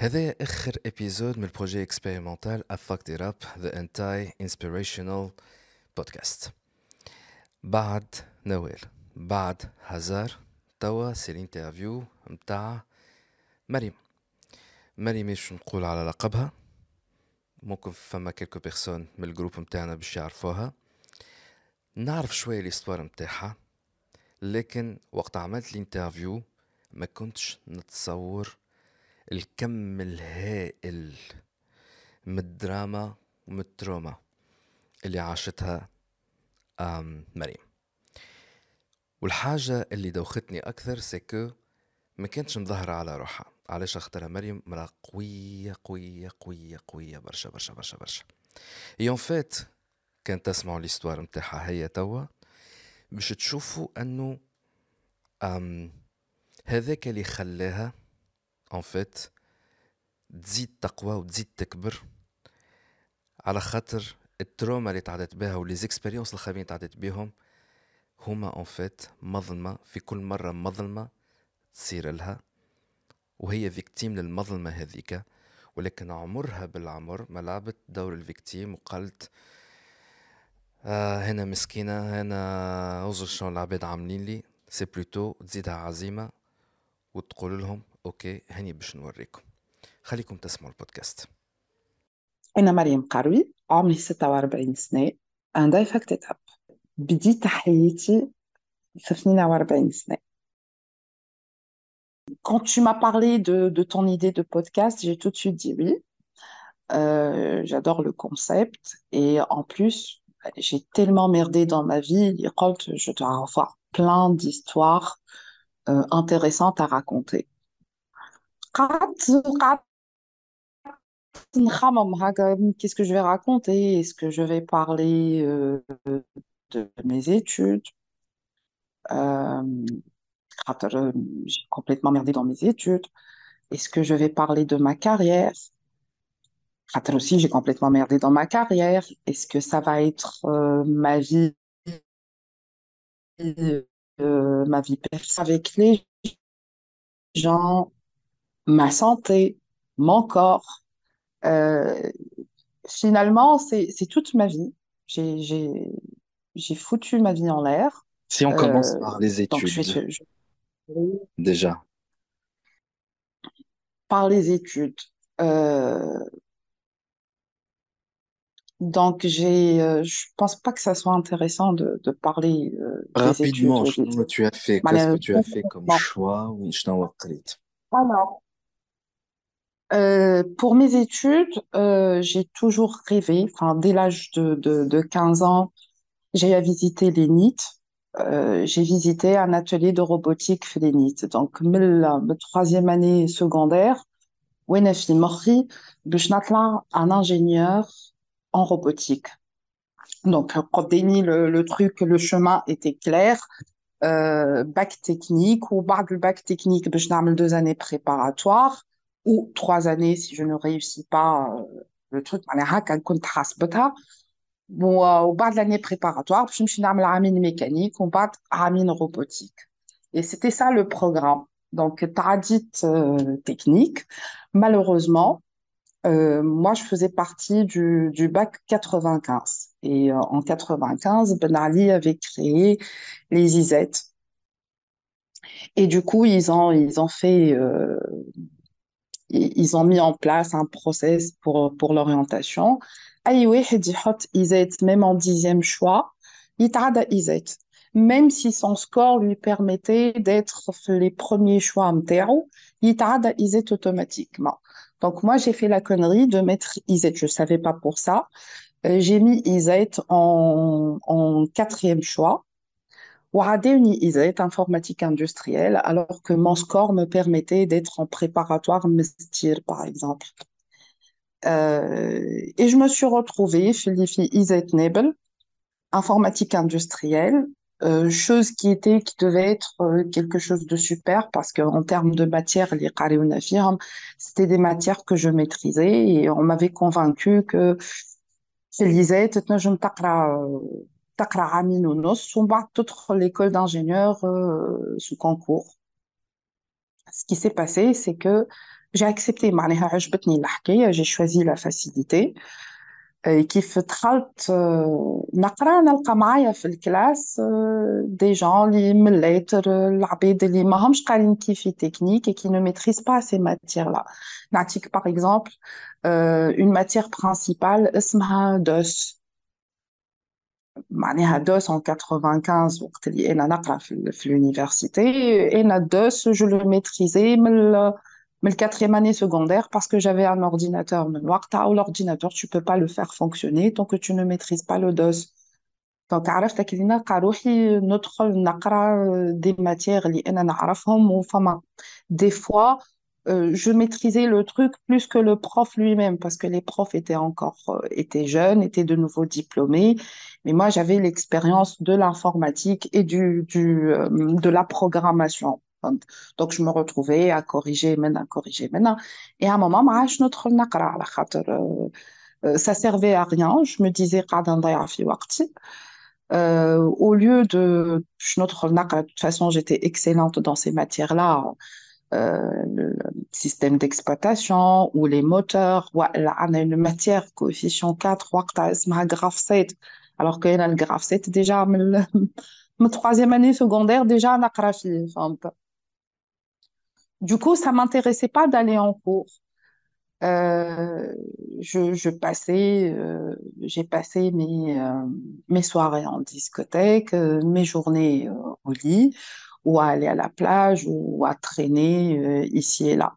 هذا آخر إبيزود من البروجي إكسبيريمونتال أفاك دي راب ذا أنتاي إنسبيريشنال بودكاست بعد نوال بعد هزار توا سي الانترفيو متاع مريم. مريم مش نقول على لقبها ممكن فما كيلكو بيرسون من الجروب متاعنا باش يعرفوها. نعرف شوية الإستوار متاعها لكن وقت عملت الانترفيو ما كنتش نتصور الكم الهائل من الدراما ومن التروما اللي عاشتها مريم. والحاجة اللي دوختني أكثر سكو ما كانتش مظهرة على روحها. علاش أختارها مريم؟ مرأة قوية قوية قوية قوية برشا برشا برشا برشا. يوم فات كان تسمعوا ليستوار متاعها هي توا باش تشوفوا أنه هذاك اللي خلاها ان فيت تزيد تقوى وتزيد تكبر على خاطر التروما اللي تعدت بها وليزيكسبيريونس الخايبين تعدت بهم هما اون فيت مظلمة في كل مرة مظلمة تصير لها وهي فيكتيم للمظلمة هذيك. ولكن عمرها بالعمر ما لعبت دور الفيكتيم وقالت آه هنا مسكينة هنا أوزر شلون العباد عاملين لي سي بلوتو تزيدها عزيمة وتقول لهم اوكي هني باش نوريكم خليكم تسمعوا البودكاست أنا مريم قروي عمري 46 سنة أنا ضيفة كتاب بديت حياتي في 42 سنة Quand tu m'as parlé de, de, ton idée de podcast, j'ai tout de suite dit oui. Euh, J'adore le concept. Et en plus, j'ai tellement merdé dans ma vie, je dois avoir plein d'histoires euh, intéressantes à raconter. Qu'est-ce que je vais raconter? Est-ce que je vais parler euh, de mes études? Euh, J'ai complètement merdé dans mes études. Est-ce que je vais parler de ma carrière? Aussi, j'ai complètement merdé dans ma carrière. Est-ce que ça va être euh, ma vie, euh, ma vie avec les gens, ma santé, mon corps euh, Finalement, c'est toute ma vie. J'ai foutu ma vie en l'air. Si on commence par les études, déjà. Par les études. Donc, j'ai, euh, je pense pas que ça soit intéressant de, de parler euh, Rapidement, des études. tu as fait Qu'est-ce que tu as fait comme choix Alors, euh, pour mes études, euh, j'ai toujours rêvé, enfin, dès l'âge de, de, de, 15 ans, j'ai visité les NIT. Euh, j'ai visité un atelier de robotique fait les NIT. Donc, la troisième année secondaire, Wenefi Morri, Bushnatla, un ingénieur en robotique. Donc, euh, quand déni le, le truc, le chemin était clair. Euh, bac technique ou bac, bac technique, je deux années préparatoires ou trois années si je ne réussis pas euh, le truc معناها هكا كنت حاسبتها وبعد l'année préparatoire باش نمشي نعمل عامين mécanique وبعد عامين robotique et c'était ça le programme donc tradit euh, technique malheureusement euh, moi, je faisais partie du, du bac 95. Et euh, en 95, Ben Ali avait créé les IZ. Et du coup, ils ont, ils ont fait, euh, ils ont mis en place un process pour, pour l'orientation. même en dixième choix, il IZ. Même si son score lui permettait d'être les premiers choix en il IZ automatiquement. Donc, moi, j'ai fait la connerie de mettre IZ. Je ne savais pas pour ça. Euh, j'ai mis IZ en, en quatrième choix. Ou IZ, informatique industrielle, alors que mon score me permettait d'être en préparatoire mestir, par exemple. Euh, et je me suis retrouvée chez filles IZ Nebel, informatique industrielle, euh, chose qui était qui devait être euh, quelque chose de super parce qu'en termes de matière les c'était des matières que je maîtrisais et on m'avait convaincu que lisais je l'école d'ingénieur euh, sous concours ce qui s'est passé c'est que J'ai accepté معناها عجبتني الحكاية j'ai choisi la facilité آه، كيف دخلت آه، نقرا نلقى معايا في الكلاس آه، دي جون اللي من الليتر العباد اللي ما همش قارين كيفي تكنيك et qui ne maîtrisent pas ces matières là نعطيك par exemple euh, une matière principale اسمها DOS معناها DOS en 95 وقت اللي انا نقرا في, في l'université انا DOS je le maîtrisais من mais le quatrième année secondaire, parce que j'avais un ordinateur, mais l'ordinateur, tu peux pas le faire fonctionner tant que tu ne maîtrises pas le DOS. Donc, عرفت كي نلقى روحي ندخل نقرا des matières اللي انا نعرفهم وفما des fois euh, je maîtrisais le truc plus que le prof lui-même parce que les profs étaient encore euh, étaient jeunes, étaient de nouveau diplômés, Mais moi, j'avais l'expérience de l'informatique et du, euh, de la programmation. Donc, je me retrouvais à corriger maintenant, corriger maintenant. Et à un moment, je notre nakra, ça servait à rien. Je me disais, euh, au lieu de, notre de toute façon, j'étais excellente dans ces matières-là. Euh, le système d'exploitation ou les moteurs, On a une matière coefficient 4, graph 7, alors que le graphe c'était déjà ma troisième année secondaire déjà en du coup ça m'intéressait pas d'aller en cours. Euh, je, passais euh, j'ai passé mes euh, mes soirées en discothèque mes journées au lit ou à aller à la plage ou à traîner ici et là.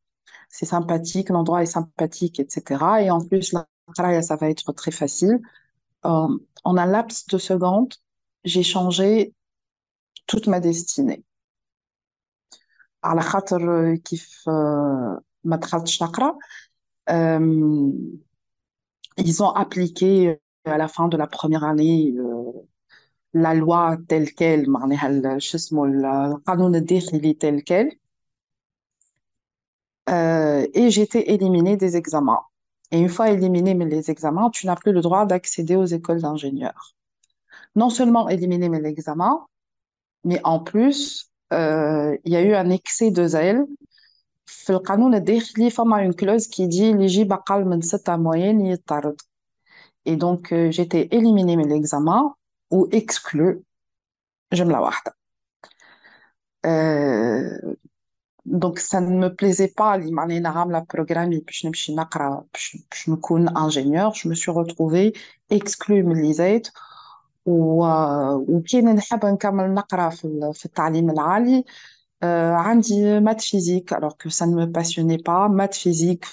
c'est sympathique l'endroit est sympathique etc et en plus la قرايه ça va être très facile euh, en un laps de seconde j'ai changé toute ma destinée على خاطر كيف ما دخلتش نقرا euh, ils ont appliqué à la fin de la première année euh, la loi telle quelle معناها شو اسمه القانون الداخلي tel quel euh, et j'étais éliminée des examens et une fois éliminée les examens tu n'as plus le droit d'accéder aux écoles d'ingénieurs non seulement éliminer mes examens mais en plus euh, il y a eu un excès de zèle في القانون الداخلي فما une clause qui dit اللي يجيب أقل من ستة moyenne يطرد et donc euh, j'étais éliminée من l'examen ou exclue جملة واحدة euh, donc ça ne me plaisait pas اللي معناها عاملة بروغرامي باش نمشي نقرا باش, باش نكون ingénieur je me suis retrouvée exclue من ليزات و... وكان نحب نكمل نقرا في, في التعليم العالي Euh, عندي maths physique, alors que ça ne me passionnait pas. Maths physique,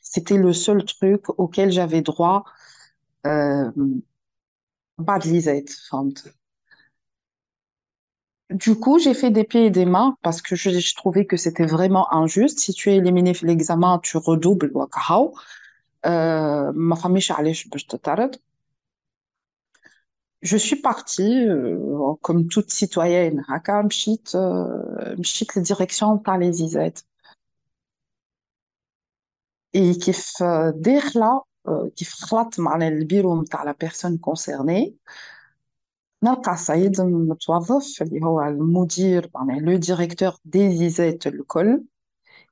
c'était le seul truc auquel j'avais droit. Euh, بعد lisette, du coup, j'ai fait des pieds et des mains parce que je, je trouvais que c'était vraiment injuste. Si tu es éliminé l'examen, tu redoubles. Euh, ma famille, je suis partie, euh, comme toute citoyenne, à Mchit, la direction par les IZ. Et qui fait, euh, dès là, euh, qui flatte la personne concernée, نلقى سعيد متوظف اللي هو المدير معناها لو ديريكتور دي زيزات الكل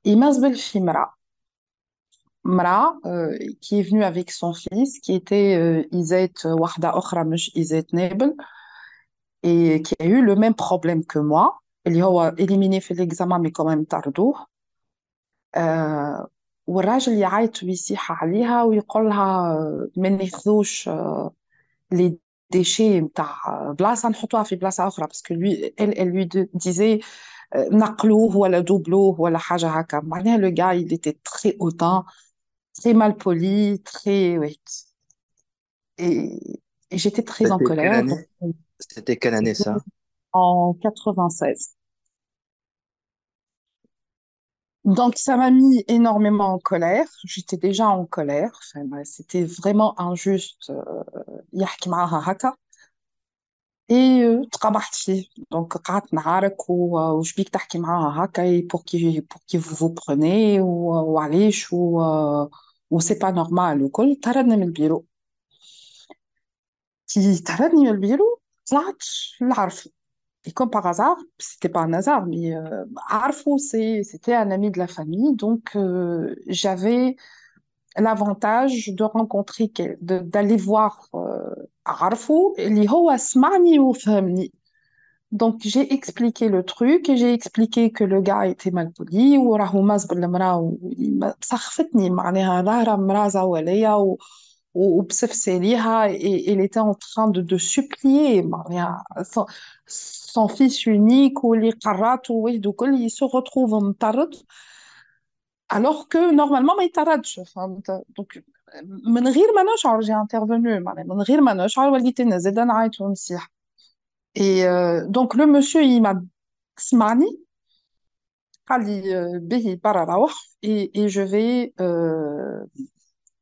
يمزبل في مرأة Mra, euh, qui est venue avec son fils, qui était euh, Izet Wahda Okhra, Izet Nebel, et qui a eu le même problème que moi. Il a éliminé fait l'examen, mais quand même tardou. Euh, والراجل يعيط ويصيح عليها ويقول لها ما ناخذوش les déchets نتاع بلاصه نحطوها في بلاصه اخرى parce que lui elle, elle lui disait نقلوه ولا دوبلوه ولا حاجه هكا معناها le gars il était très hautain très mal poli, très... Oui. Et, et j'étais très en C'était quelle colère. année? C'était quelle année ça? En 96. Donc, ça m'a mis énormément en colère. J'étais déjà en colère. Enfin, bah, c'était vraiment injuste. euh, يحكي معاها هكا. Et euh, تقبحت فيه. Donc, قعدت نعارك و- وش بيك تحكي معاها هكا et pour qui pour qui vous vous prenez و- وعليش و و c'est pas normal وكل طردني من البيرو. كي طردني من البيرو طلعت لعرفو. et comme par hasard, c'était pas un hasard, mais euh, c'était un ami de la famille, donc euh, j'avais l'avantage de rencontrer, d'aller voir euh, Arfo, donc j'ai expliqué le truc, j'ai expliqué que le gars était mal poli, ou مازبر المرأة وسخفتني معناها ظاهرة مرأة زوالية و- و- وبسفسي ليها et il était en train de, de supplier معناها son, son fils unique واللي قراته وحده كل il se retrouve مطرد alors que normalement ما يطردش فهمت donc من غير ما نشعر j'ai intervenu معناها من غير ما نشعر وليت نزيد نعيط ونصيح et euh, donc le monsieur il m'a سمعني قال لي euh, به برا روح et, et je vais euh,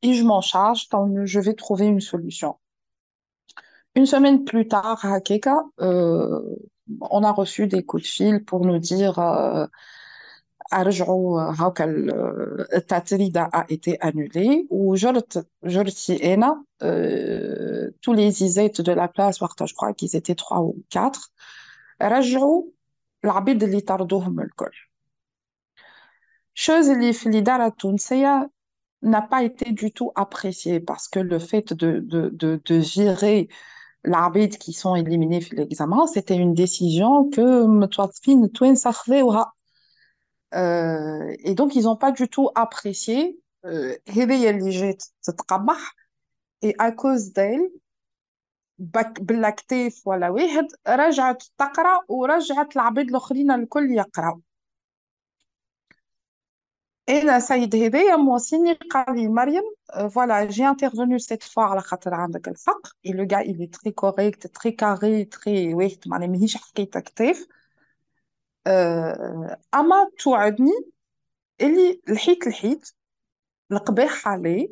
et je m'en charge, je vais trouver une solution. Une semaine plus tard, à Hakeka, euh, on a reçu des coups de fil pour nous dire euh, euh, euh Tatrida a été annulée ou euh, tous les Izettes de la place, je crois qu'ils étaient trois ou quatre, Rajou, l'abid li tardouhum le Chose li fil à n'a pas été du tout appréciée parce que le fait de, de, de, de virer l'arbitre qui sont éliminés في l'examen, c'était une décision que متوظفين توانسة خذاوها. Euh, et donc, ils n'ont pas du tout apprécié. Euh, هذه اللي جات تتقبح et à cause d'elle بك بالكتاف ولا واحد رجعت تقرا ورجعت العباد الاخرين الكل يقراوا انا سيد هذايا موصيني قال لي مريم euh, voilà j'ai intervenu cette fois على خاطر عندك الحق et le gars il est très correct très carré très واحد معناها ماهيش حكاية كتاف آه، اما توعدني اللي الحيت الحيت القباح عليه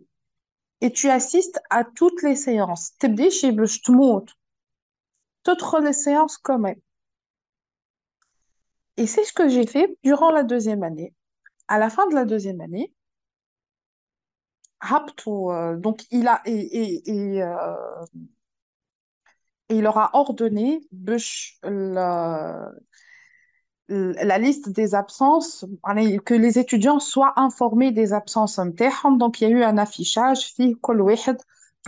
et tu assistes à toutes les séances تبديش باش تموت تدخل les séances quand même et c'est ce que j'ai fait durant la deuxième année à la fin de la deuxième année هبطوا euh, donc il a et, et, et, euh, et il leur a ordonné باش ال- la liste des absences يعني que les étudiants soient informés des absences نتاعهم donc il y a eu un affichage فيه كل واحد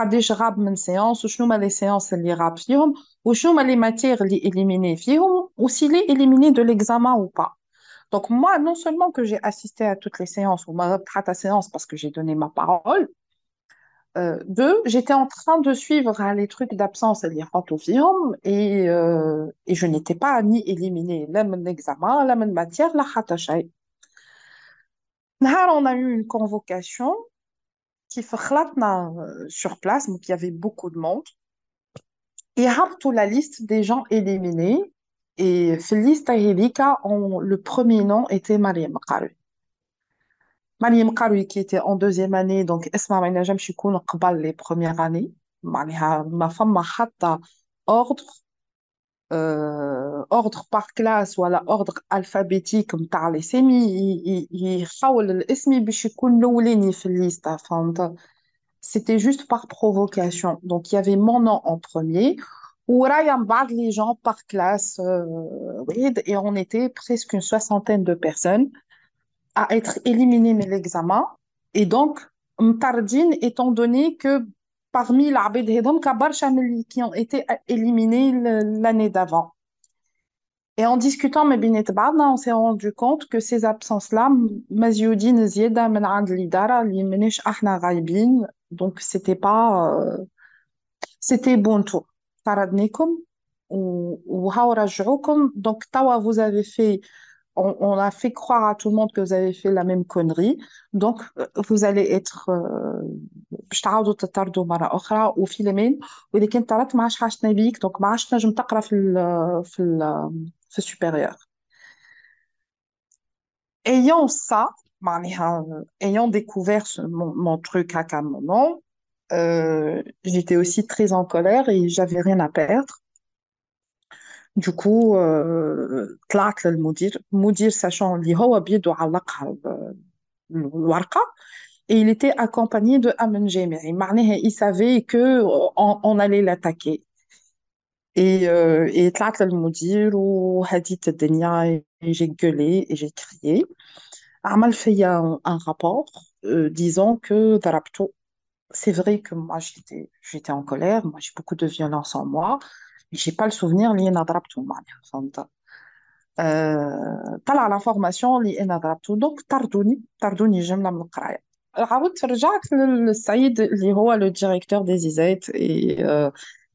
قداش غاب من séance وشنو هما les séances اللي غاب فيهم وشنو هما les matières اللي éliminées فيهم ou s'il est éliminé de l'examen ou pas Donc moi, non seulement que j'ai assisté à toutes les séances, ou m'a à séance parce que j'ai donné ma parole, euh, deux, j'étais en train de suivre hein, les trucs d'absence, c'est-à-dire et, euh, et je n'étais pas ni éliminée, là, mon examen, là, mon matière, la khatachay. On a eu une convocation qui fait euh, sur place, donc il y avait beaucoup de monde. Et tout la liste des gens éliminés, et في الليسته هذيك on- le premier nom était مريم قاروي مريم قاروي qui était en deuxième année donc اسمع ما ينجمش يكون قبل les premières années معناها ما فما حتى ordre euh, ordre par classe ولا ordre alphabétique متاع les سامي ي- ي- يخول الاسم باش يكون الاولاني في الليسته فهمت c'était juste par provocation donc il y avait mon nom en premier ورايا من بعد ou, il y a les gens par classe, euh, et on était presque une soixantaine de personnes à être éliminées de l'examen. Et donc, Mtardine, étant donné que parmi les qui ont été éliminés l'année d'avant. Et en discutant Binet on s'est rendu compte que ces absences-là, Zieda Menand Lidara, Ahna Raibin, donc c'était pas. Euh, c'était bon tout. طردناكم و- وهاو رجعوكم donc توا vous avez fait on, on a fait croire à tout le monde que vous avez fait la même connerie donc euh, vous allez être euh, باش تعاودوا تطردوا مرة أخرى وفي الأمان وإذا كنت طردت ما عادش حاجتنا بيك donc ما عادش تنجم تقرا في ال في ال في السوبيريور. ayant ça, معناها, euh, ayant découvert ce- mon, mon truc à un moment, euh, j'étais aussi très en colère et j'avais rien à perdre. Du coup, euh, طلعت للمدير المدير sachant اللي هو بيده علقها ال- الورقة et il était accompagné de أمن جامعي معناها il savait que on, on allait l'attaquer et euh, et طلعت للمدير وهديت الدنيا et j'ai gueulé et j'ai crié عمل فيا un, un rapport euh, disant que ضربته c'est vrai que moi j'étais j'étais en colère moi j'ai beaucoup de violence en moi mais j'ai pas le souvenir اللي انا ضربته معناها فهمت آه، طلع l'information اللي انا ضربته دونك طردوني طردوني جمله من القرايه عاودت رجعت للسعيد اللي هو لو ديريكتور دي زيزات et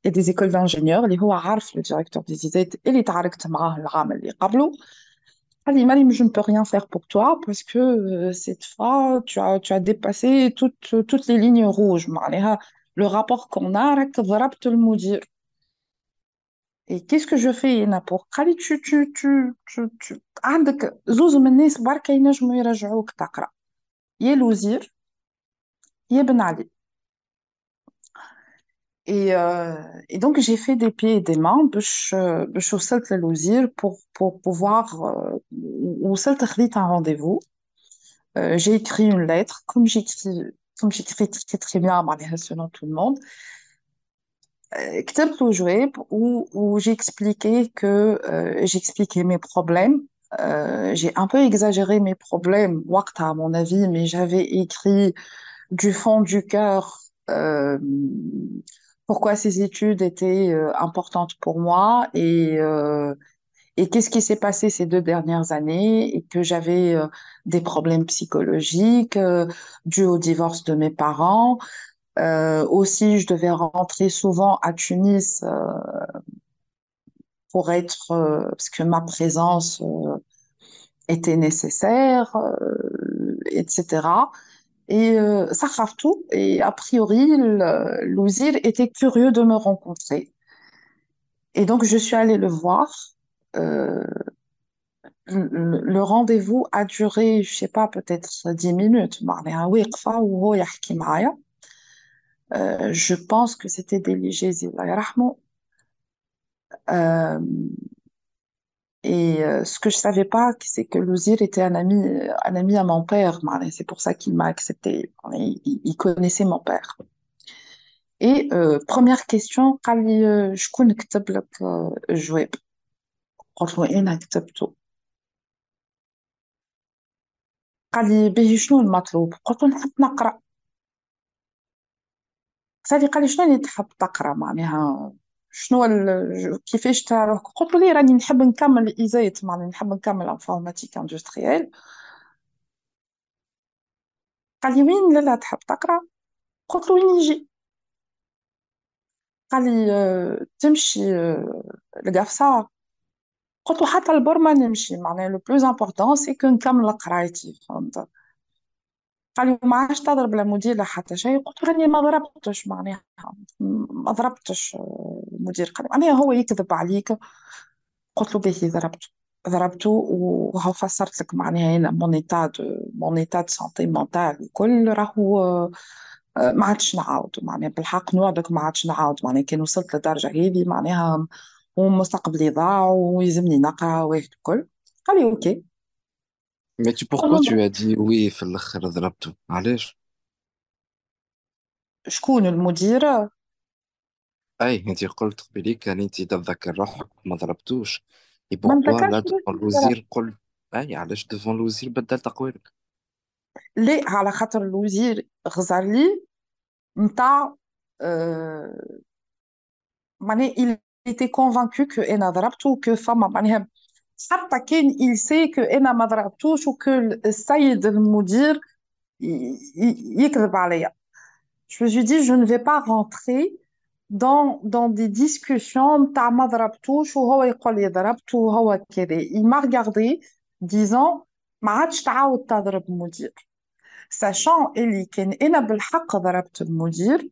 et des écoles d'ingénieurs اللي هو عارف لو ديريكتور دي زيزات اللي تعاركت معاه العام اللي قبله ah, Animal, je ne peux rien faire pour toi parce que euh, cette fois, tu as, dépassé toutes, les lignes rouges. Le rapport qu'on a, c'est Et qu'est-ce que je fais pour tu, tu, tu, tu, tu, tu, tu, Et, euh, et donc, j'ai fait des pieds et des mains باش باش وصلت للوزير pour, pour pouvoir euh, وصلت خديت un rendez-vous. Euh, j'ai écrit une lettre, comme j'écris comme j'écris très très bien معناها selon tout le monde. Euh, كتبت له جواب où, où j'ai expliqué que euh, j'expliquais mes problèmes. Euh, j'ai un peu exagéré mes problèmes, وقتها à mon avis, mais j'avais écrit du fond du cœur euh, pourquoi ces études étaient euh, importantes pour moi et, euh, et qu'est-ce qui s'est passé ces deux dernières années et que j'avais euh, des problèmes psychologiques dus au divorce de mes parents. Aussi, je devais rentrer souvent à Tunis pour être, parce que ma présence était nécessaire, etc. Et euh, ça tout. Et a priori, l'ouzir était curieux de me rencontrer. Et donc, je suis allée le voir. Euh, le, rendez-vous a duré, je ne sais pas, peut-être 10 minutes. Euh, je pense que c'était des légers. Euh, et euh, ce que je savais pas, c'est que Louzir était un ami, un ami à mon père. معناها C'est pour ça qu'il m'a accepté. Il, il- il connaissait mon père. Et euh, première question, قال لي euh, شكون كتب لك euh, الجواب؟ قلت له أنا كتبته. قال لي به شنو المطلوب؟ قلت له نحب نقرأ. قال لي قال لي شنو اللي تحب تقرأ معناها شنو ال... كيفاش تعرف؟ قلت ليه راني نحب نكمل إيزايت معناها نحب نكمل انفورماتيك اندستريال. قال لي وين لا لا تحب تقرأ؟ قلت له وين يجي؟ قال لي آه، تمشي آه، لقفصة قلت له حتى البرمة نمشي معناها لو بلوز امبورطون سي كو نكمل قرايتي فهمت قال لي ما عادش تضرب لا حتى شيء. قلت له راني ما ضربتش معناها ما ضربتش آه، المدير قال لي معناها هو يكذب عليك. قلت له باهي ضربته ضربته وهو فسرت لك معناها هنا مون ايتا دو مون ايتا دو سونتي مونتال الكل راهو آه، آه، ما عادش نعاود. معناها بالحق نوعدك ما عادش نعاود. معناها كان وصلت للدرجة هذه معناها ومستقبلي ضاع ويلزمني نقرأ واحد الكل. قال لي أوكي. Mais tu, pourquoi tu as dit oui في الآخر ضربته؟ علاش؟ شكون المدير أي أنت قلت قبليك كان أنت تتذكر روحك ما ضربتوش et ما pourquoi نتذكرش là devant الوزير قلت أي علاش devant الوزير بدلت أقوالك؟ ليه على خاطر الوزير غزر لي نتاع آه، معناها il était convaincu que أنا ضربته que فما معناها حتى كان il sait que انا ما ضربتوش و que السيد المدير ي- ي- يكذب عليا je me suis dit je ne vais pas rentrer dans dans des discussions نتاع ما ضربتوش وهو يقول لي ضربته وهو كذا il m'a regardé disant ما عادش تعاود تضرب مدير sachant اللي كان انا بالحق ضربت المدير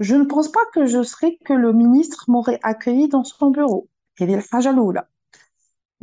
Je ne pense pas que je serais que le ministre m'aurait accueilli dans son bureau. هذه الحاجة الأولى.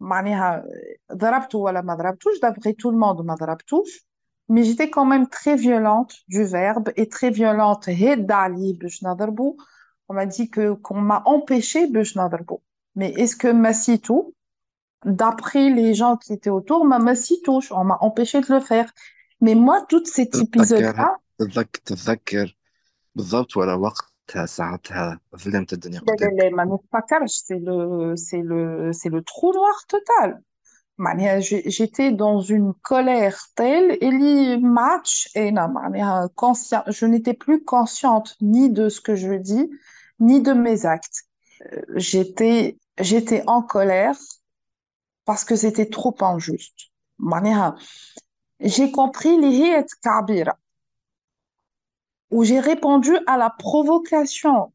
معناها ضربته ولا ما ضربتوش d'après tout le monde ما ضربتوش mais j'étais quand même très violente du verbe et très violente هد عليه باش نضربه on m'a dit que qu'on m'a empêché باش نضربه mais est-ce que Massitou d'après les gens qui étaient autour ما Massitouche on m'a empêché de le faire mais moi tout cet épisode تتذكرها là تتذكر تتذكر بالضبط ولا وقتها ساعتها ظلمت الدنيا لا لا قدامك لا ما نتفكرش c'est le c'est le c'est le trou noir total معناها j'ai- j'étais dans une colère telle اللي ما عادش انا معناها conscient je n'étais plus consciente ni de ce que je dis ni de mes actes j'étais j'étais en colère parce que c'était trop injuste معناها j'ai compris اللي هي التعبير où j'ai répondu à la provocation.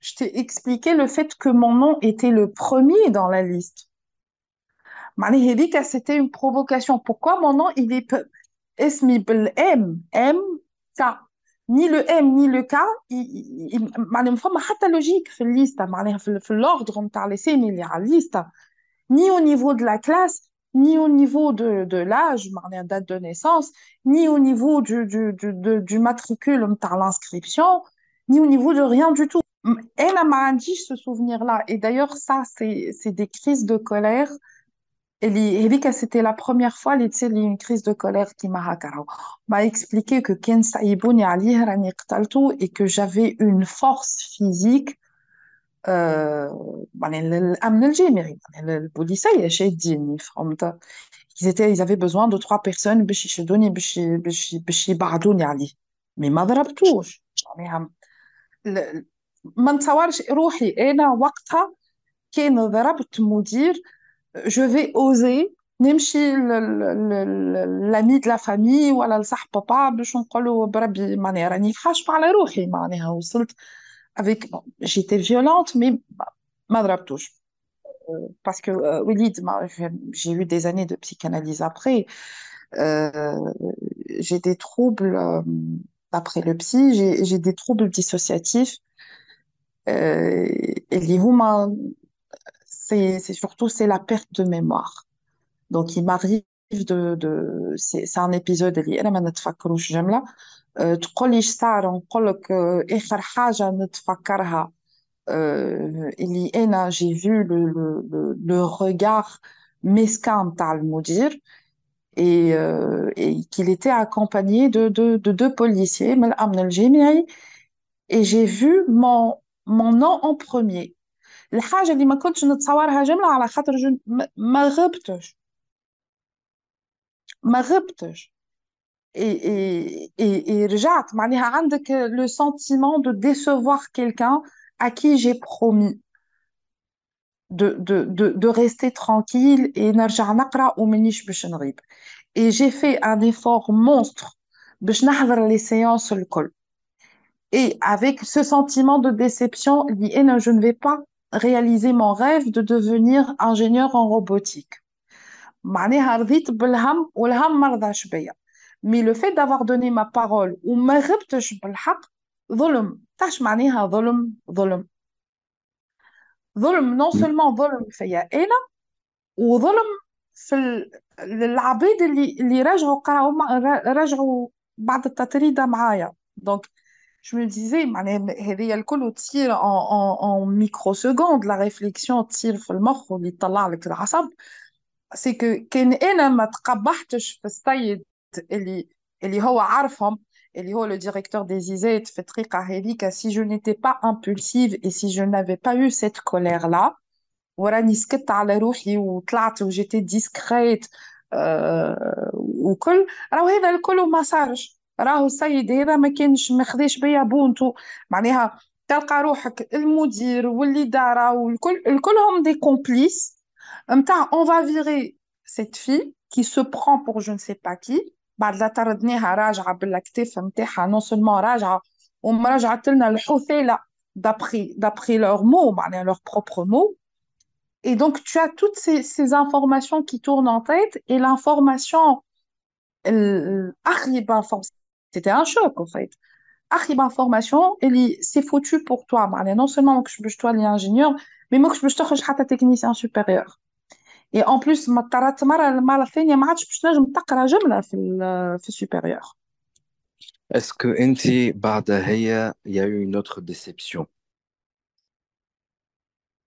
Je t'ai expliqué le fait que mon nom était le premier dans la liste. C'était une provocation. Pourquoi mon nom, il est Esmi M, M, K. Ni le M, ni le K, il pas logique, liste, l'ordre, on parle, c'est une liste. Ni au niveau de la classe, ni au niveau de, de l'âge, date de naissance, ni au niveau du, du, du, du matricule, l'inscription, ni au niveau de rien du tout. Elle a dit ce souvenir-là. Et d'ailleurs, ça, c'est des crises de colère. Elle dit que c'était la première fois, elle était une crise de colère qui m'a m'a expliqué que Ken Saïboun et et que j'avais une force physique euh, يعني الأمن الجامعي يعني البوليسية شاديني فهمت ils étaient ils avaient besoin de trois personnes باش يشدوني باش باش باش يبعدوني عليه مي ما ضربتوش معناها ل- ما نتصورش روحي أنا وقتها كان ضربت مدير je vais oser نمشي لامي de la famille ولا لصاحب بابا باش نقولوا بربي معناها راني حاشمة على روحي معناها وصلت avec j'étais violente, mais madraptouche. touche. Euh, parce que euh, j'ai eu des années de psychanalyse après. Euh, j'ai des troubles, euh, après le psy, j'ai des troubles dissociatifs. et l'Ihouma, c'est surtout c'est la perte de mémoire. Donc, il m'arrive de de c'est c'est un épisode اللي انا ما نتفكروش جملة أه تقولي ايش صار نقول لك أه اخر حاجة نتفكرها أه اللي انا j'ai vu le le le, le regard mesquin نتاع المدير et, euh, et qu'il était accompagné de, de, de deux policiers من الأمن الجامعي et j'ai vu mon mon nom en premier الحاجة اللي ما كنتش نتصورها جملة على خاطر جو ما ما غبتش ما غبتش et, et, et, et رجعت معناها عندك le sentiment de décevoir quelqu'un à qui j'ai promis de, de, de, de rester tranquille et نرجع نقرأ ومانيش باش نغيب et j'ai fait un effort monstre باش نحضر les séances الكل et avec ce sentiment de déception اللي أنا je ne vais pas réaliser mon rêve de devenir ingénieur en robotique معناها رضيت بالهم والهم ما رضاش بيا. Mais le fait d'avoir donné ma parole وما غبتش بالحق ظلم. تعرف معناها ظلم؟ ظلم. ظلم non seulement ظلم فيا أنا وظلم في ال- العبيد اللي اللي رجعوا قرأوا مع- رجعوا بعد التطريدة معايا. دونك je me disais معناها هذه الكل تصير en, en, en microsecondes la réflexion تصير في المخ واللي يطلع لك العصب. سي كو كان انا ما تقبحتش في السيد اللي اللي هو عارفهم اللي هو le directeur des ISET في الطريقة هذيك si je n'étais pas impulsive et si je n'avais pas eu cette colère là وراني سكت على روحي وطلعت وجيتي ديسكريت آه وكل راهو هذا الكل ما صارش راهو السيد هذا ما كانش ما خذاش بيا بونتو معناها تلقى روحك المدير والإدارة والكل الكلهم دي كومبليس نتاع on va virer cette fille qui se prend pour je ne sais pas qui بعد لا طردنيها راجعة بالاكتاف نتاعها non seulement راجعة ومراجعة لنا الحثالة d'après d'après leurs mots معناها leurs propres mots et donc tu as toutes ces, ces informations qui tournent en tête et l'information c'était un choc en fait اخي بانفورماسيون اللي سي فوتو بور توا معناها نون سولمون ماكش باش تولي انجينيور مي ماكش باش اي اون بليس ما طرات مره المره الثانيه ما عادش باش تنجم تقرا جمله في في السوبيريور Est-ce que انت بعدها هي il y a eu une autre déception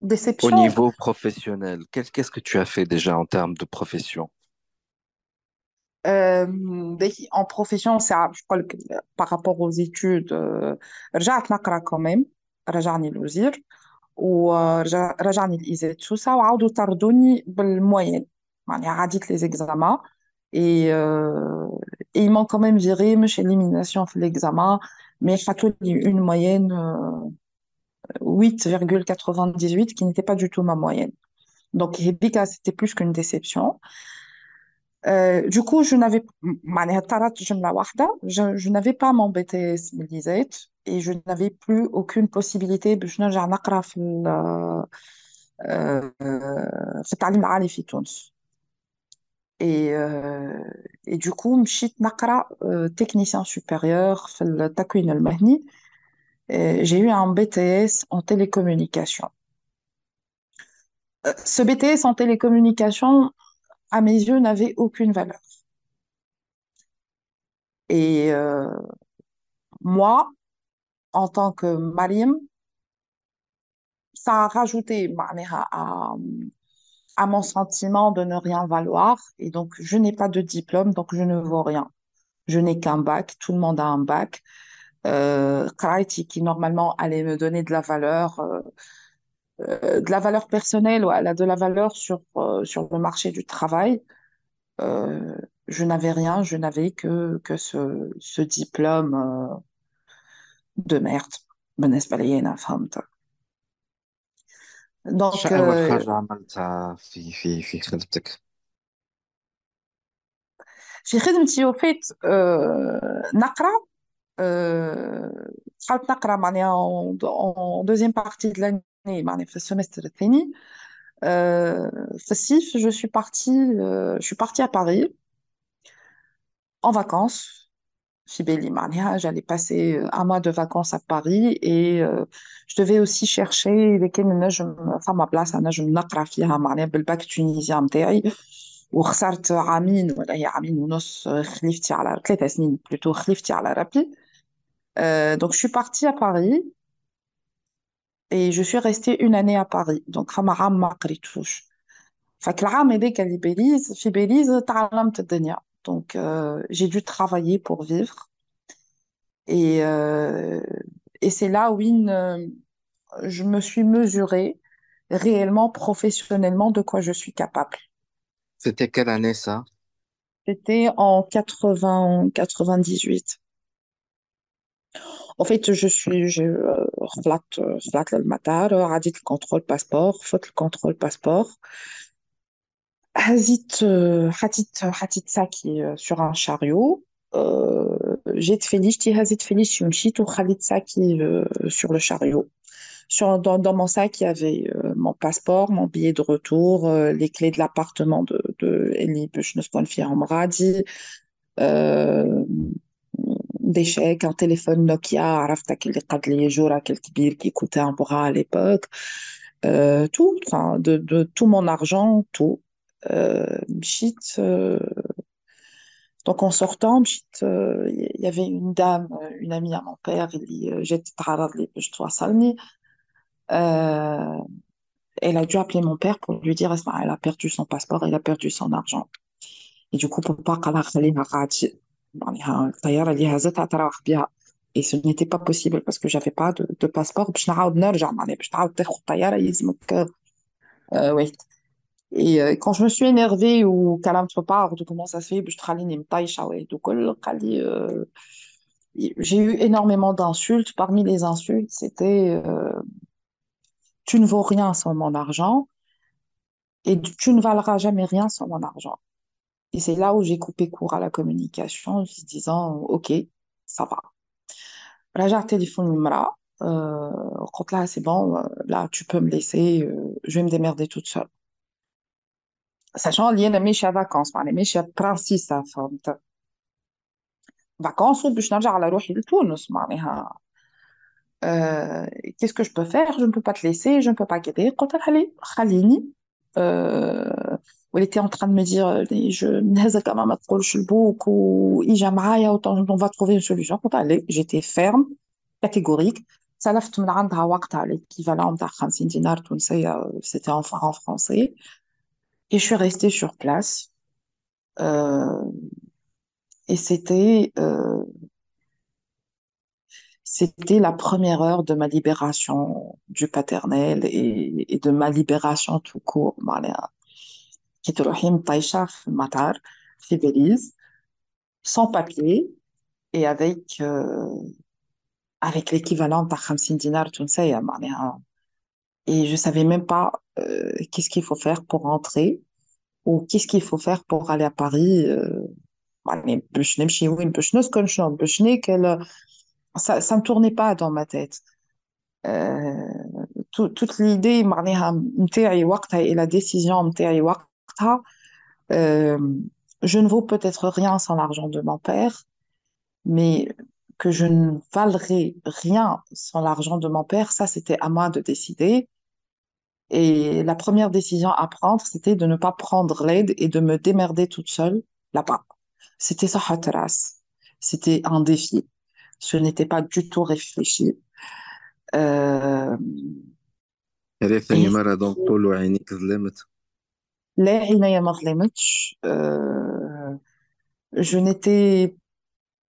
au déception niveau professionnel? Qu'est- Qu'est-ce que tu as fait déjà en termes de profession? Euh, باهي en profession صعب شغل لك par rapport aux études euh, رجعت نقرا quand même رجعني الوزير ورجعني الإيزات سوسة وعاودوا طردوني بالموين يعني عديت les examens et, euh, et ils m'ont quand même viré مش élimination في l'examen mais حطوا لي une moyenne euh, 8,98 qui n'était pas du tout ma moyenne donc هذيك c'était plus qu'une déception Euh, du coup, je n'avais معناها طرات جملة واحدة je, je n'avais pas mon BTS من ليزات et je n'avais plus aucune possibilité باش نرجع نقرا في ال- آه، في التعليم العالي في تونس et, euh, et du coup مشيت نقرا euh, technicien supérieur في التكوين المهني Et j'ai eu un BTS en télécommunication. Euh, Ce BTS en télécommunication, à mes yeux, n'avait aucune valeur. Et euh, moi, en tant que Malim, ça a rajouté à, mon sentiment de ne rien valoir. Et donc, je n'ai pas de diplôme, donc je ne vaux rien. Je n'ai qu'un bac, tout le monde a un bac. Euh, qui normalement allait me donner de la valeur, euh, euh, de la valeur personnelle ou elle a de la valeur sur, euh, sur le marché du travail. Euh, je n'avais rien, je n'avais que, que ce, ce diplôme euh, de merde. بالنسبة لي أنا فهمت. شو Donc, أول euh, حاجة عملتها في في في خدمتك؟ في خدمتي وفيت euh, نقرا euh, دخلت نقرا معناها en, en deuxième partie de l'année معناها في السمستر الثاني euh, في الصيف je suis partie euh, je suis partie à Paris en vacances في بالي معناها j'allais passer un mois de vacances à Paris et euh, je devais aussi chercher إذا كان نجم فما بلاصة نجم نقرا فيها معناها بالباك تونيزيان متاعي وخسرت عامين ولا هي عامين ونص خليفتي على ثلاثة سنين بلوتو خليفتي على ربي Euh, donc je suis partie à Paris et je suis restée une année à Paris donc فما عام ما قريتوش فك العام هذاك اللي باريس في باريس تعلمت الدنيا donc euh, j'ai dû travailler pour vivre et, euh, et c'est là où une, je me suis mesurée réellement professionnellement de quoi je suis capable C'était quelle année ça? C'était en 80, 98. en fait, je suis, j'ai reflat, euh, reflat euh, le matin, radit le contrôle passeport, faute le contrôle passeport. Hazit, hadit, hadit ça qui euh, sur un chariot. J'ai fini, je dis hazit fini, je suis ou hadit ça qui sur le chariot. Sur, dans, dans, mon sac, il y avait euh, mon passeport, mon billet de retour, euh, les clés de l'appartement de, de Ellie Bushnesponfi en Maradi, euh, d'échecs, un téléphone Nokia, qui coûtait un bras à l'époque. Euh, tout, enfin, de, de, tout mon argent, tout. Euh, shit. Euh, donc en sortant, il y avait une dame, une amie à mon père, j'étais je dois salni. Elle a dû appeler mon père pour lui dire elle a perdu son passeport, elle a perdu son argent. Et du coup, pour pas qu'elle غادي معناها الطيارة اللي هزتها تروح بها. Et ce n'était pas possible parce que j'avais pas de, de passeport باش نعاود نرجع معناها باش تعاود تاخذ الطيارة يلزمك euh, wait. Et euh, quand je me suis énervée ou كلمت بابا قلت له comment ça se fait باش تخليني مطيشة وهاد وكل قال لي euh, j'ai eu énormément d'insultes. Parmi les insultes, c'était euh, tu ne vaux rien sans mon argent et tu ne valeras jamais rien sans mon argent. Et c'est là où j'ai coupé court à la communication, en se disant, OK, ça va. Raja téléphone Mimra, euh, quand là, c'est bon, euh, là, tu peux me laisser, euh, je vais me démerder toute seule. Sachant qu'il y a mes vacances, mais mes principes, ça, vacances, ou باش نرجع على روحي لتونس معناها euh, qu'est-ce que je peux faire je ne peux pas te laisser je ne peux pas quitter قلت لها لي خليني euh, elle était en train de me dire je نهزك كما ما تقولش لبوك وإجا معايا on va trouver une solution قلت allez j'étais ferme catégorique سلفت من عندها وقتها l'équivalent نتاع 50 دينار تونسية c'était en francs français et je suis restée sur place euh, et c'était euh, c'était la première heure de ma libération du paternel et, et de ma libération tout court معناها كي تروحي مطيشة في المطار في Belize sans papier et avec euh, avec l'équivalent de 50 dinars تونسية معناها et je savais même pas euh, qu'est-ce qu'il faut faire pour rentrer ou qu'est-ce qu'il faut faire pour aller à Paris euh, يعني باش نمشي وين باش نسكن شنو باش ناكل ça ça ne tournait pas dans ma tête euh, tout, toute l'idée معناها نتاعي وقتها et la décision ah, euh, je ne vaux peut-être rien sans l'argent de mon père, mais que je ne valerai rien sans l'argent de mon père, ça c'était à moi de décider. Et la première décision à prendre, c'était de ne pas prendre l'aide et de me démerder toute seule là-bas. C'était ça, Hatras. C'était un défi. Ce n'était pas du tout réfléchi. Euh, Euh, je n'étais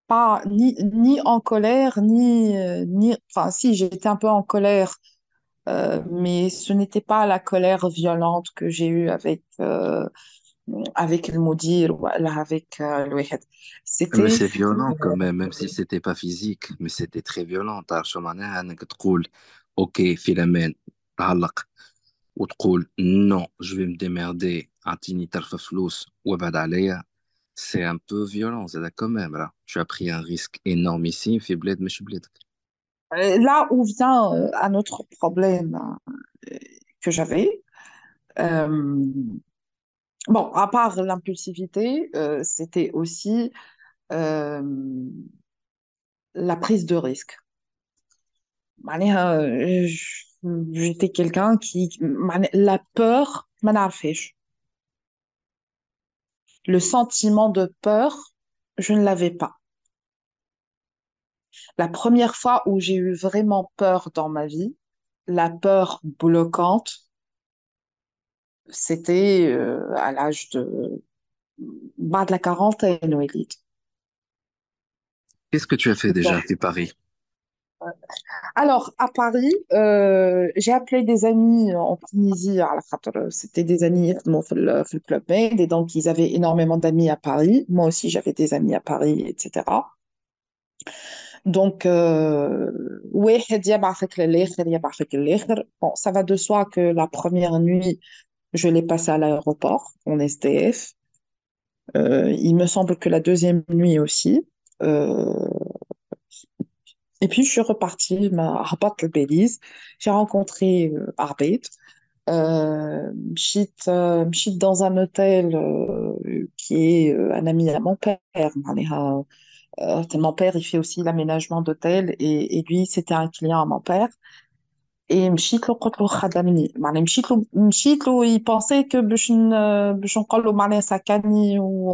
pas ni, ni en colère, ni, euh, ni... Enfin, si, j'étais un peu en colère, euh, mais ce n'était pas la colère violente que j'ai eue avec, euh, avec le mudir ou avec euh, le واحد. Mais C'était... c'est violent quand même, même si c'était pas physique, mais c'était très violent. تعرف شو معناها انك تقول اوكي في الامان تعلق وتقول non, je vais me démerder اعطيني طرف فلوس وابعد عليا. C'est un peu violent, c'est quand même là. Tu as pris un risque énormissime في بلاد مش بلادك. Euh, Là où vient euh, un autre problème euh, que j'avais, euh, bon, à part l'impulsivité, euh, c'était aussi euh, la prise de risque. معناها euh, j- j'étais quelqu'un qui la peur le sentiment de peur je ne l'avais pas. La première fois où j'ai eu vraiment peur dans ma vie la peur bloquante c'était euh, à l'âge de bas de la quarantaine Elite. Qu'est-ce que tu as fait déjà à Paris? Alors, à Paris, euh, j'ai appelé des amis en Tunisie, c'était des amis dans le, le Club Med, et donc ils avaient énormément d'amis à Paris. Moi aussi, j'avais des amis à Paris, etc. Donc, euh, bon, ça va de soi que la première nuit, je l'ai passée à l'aéroport, en SDF. Euh, il me semble que la deuxième nuit aussi. et puis, je suis repartie à Rabat le Belize. J'ai rencontré euh, Arbet. Euh, m'chit, euh, m'chit dans un hôtel euh, qui est euh, un ami à mon père. معناها, euh, mon père, il fait aussi l'aménagement d'hôtel et, et lui, c'était un client à mon père. Et مشيت له قلت له خدمني معناها مشيت له مشيت له il pensait que باش ن- باش نقول له معناها سكني و